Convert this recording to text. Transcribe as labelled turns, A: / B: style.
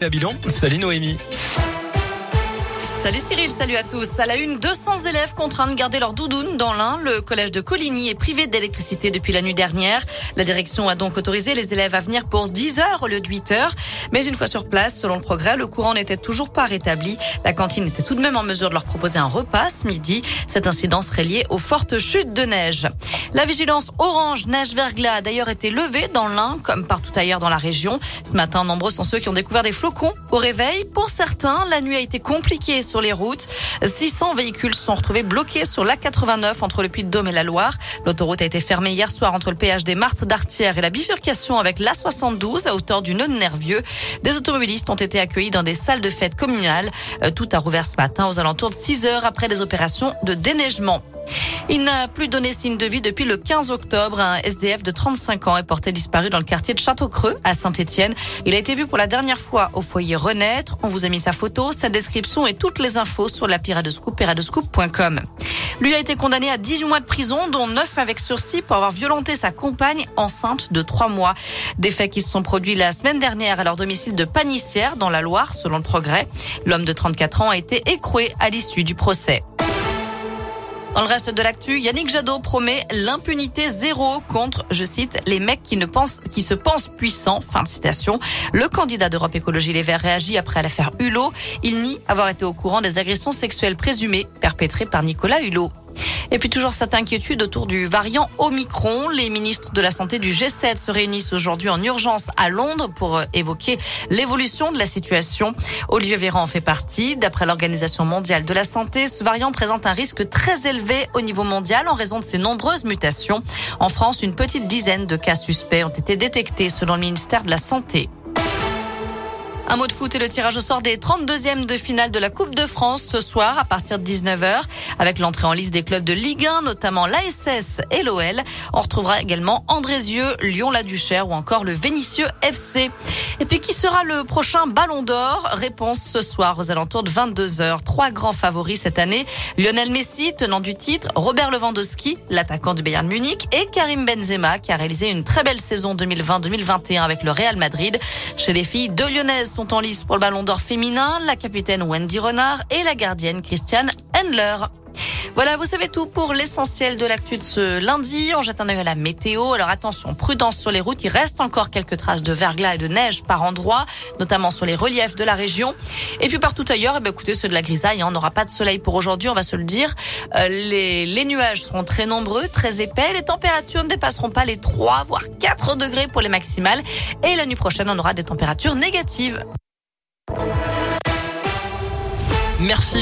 A: Babylon, salut Noémie.
B: Salut Cyril, salut à tous. À la une, 200 élèves contraints de garder leur doudoune dans l'Ain. Le collège de Coligny est privé d'électricité depuis la nuit dernière. La direction a donc autorisé les élèves à venir pour 10 heures au lieu de 8 heures. Mais une fois sur place, selon le progrès, le courant n'était toujours pas rétabli. La cantine était tout de même en mesure de leur proposer un repas ce midi. Cet incident serait lié aux fortes chutes de neige. La vigilance orange neige verglas a d'ailleurs été levée dans l'Ain, comme partout ailleurs dans la région. Ce matin, nombreux sont ceux qui ont découvert des flocons au réveil. Pour certains, la nuit a été compliquée sur les routes. 600 véhicules sont retrouvés bloqués sur l'A89 entre le Puy-de-Dôme et la Loire. L'autoroute a été fermée hier soir entre le péage des Martres d'Artière et la bifurcation avec l'A72 à hauteur du nœud nervieux. Des automobilistes ont été accueillis dans des salles de fête communales. Euh, tout a rouvert ce matin aux alentours de 6 heures après les opérations de déneigement. Il n'a plus donné signe de vie depuis le 15 octobre. Un SDF de 35 ans est porté disparu dans le quartier de Château-Creux, à Saint-Etienne. Il a été vu pour la dernière fois au foyer Renaître. On vous a mis sa photo, sa description et toutes les infos sur l'appli Radescoop et radescoop.com. Lui a été condamné à 18 mois de prison, dont 9 avec sursis pour avoir violenté sa compagne enceinte de 3 mois. Des faits qui se sont produits la semaine dernière à leur domicile de Panissière, dans la Loire, selon le progrès. L'homme de 34 ans a été écroué à l'issue du procès. Dans le reste de l'actu, Yannick Jadot promet l'impunité zéro contre, je cite, les mecs qui ne pensent, qui se pensent puissants. Fin de citation. Le candidat d'Europe Écologie Les Verts réagit après l'affaire Hulot. Il nie avoir été au courant des agressions sexuelles présumées perpétrées par Nicolas Hulot. Et puis toujours cette inquiétude autour du variant Omicron. Les ministres de la Santé du G7 se réunissent aujourd'hui en urgence à Londres pour euh, évoquer l'évolution de la situation. Olivier Véran en fait partie. D'après l'Organisation mondiale de la santé, ce variant présente un risque très élevé au niveau mondial en raison de ses nombreuses mutations. En France, une petite dizaine de cas suspects ont été détectés selon le ministère de la Santé. Un mot de foot et le tirage au sort des 32e de finale de la Coupe de France ce soir à partir de 19h avec l'entrée en liste des clubs de Ligue 1, notamment l'ASS et l'OL. On retrouvera également Andrézieux, Lyon-la-Duchère ou encore le Vénitieux FC. Et puis qui sera le prochain Ballon d'Or? Réponse ce soir aux alentours de 22h. Trois grands favoris cette année. Lionel Messi, tenant du titre, Robert Lewandowski, l'attaquant du Bayern Munich et Karim Benzema qui a réalisé une très belle saison 2020-2021 avec le Real Madrid. Chez les filles, deux Lyonnaises en lice pour le Ballon d'Or féminin, la capitaine Wendy Renard et la gardienne Christiane Hendler. Voilà, vous savez tout pour l'essentiel de l'actu de ce lundi. On jette un œil à la météo. Alors attention, prudence sur les routes. Il reste encore quelques traces de verglas et de neige par endroits, notamment sur les reliefs de la région. Et puis partout ailleurs, eh bien, écoutez, c'est de la grisaille. Hein. On n'aura pas de soleil pour aujourd'hui, on va se le dire. Euh, les, les nuages seront très nombreux, très épais. Les températures ne dépasseront pas les 3, voire 4 degrés pour les maximales. Et la nuit prochaine, on aura des températures négatives.
A: Merci.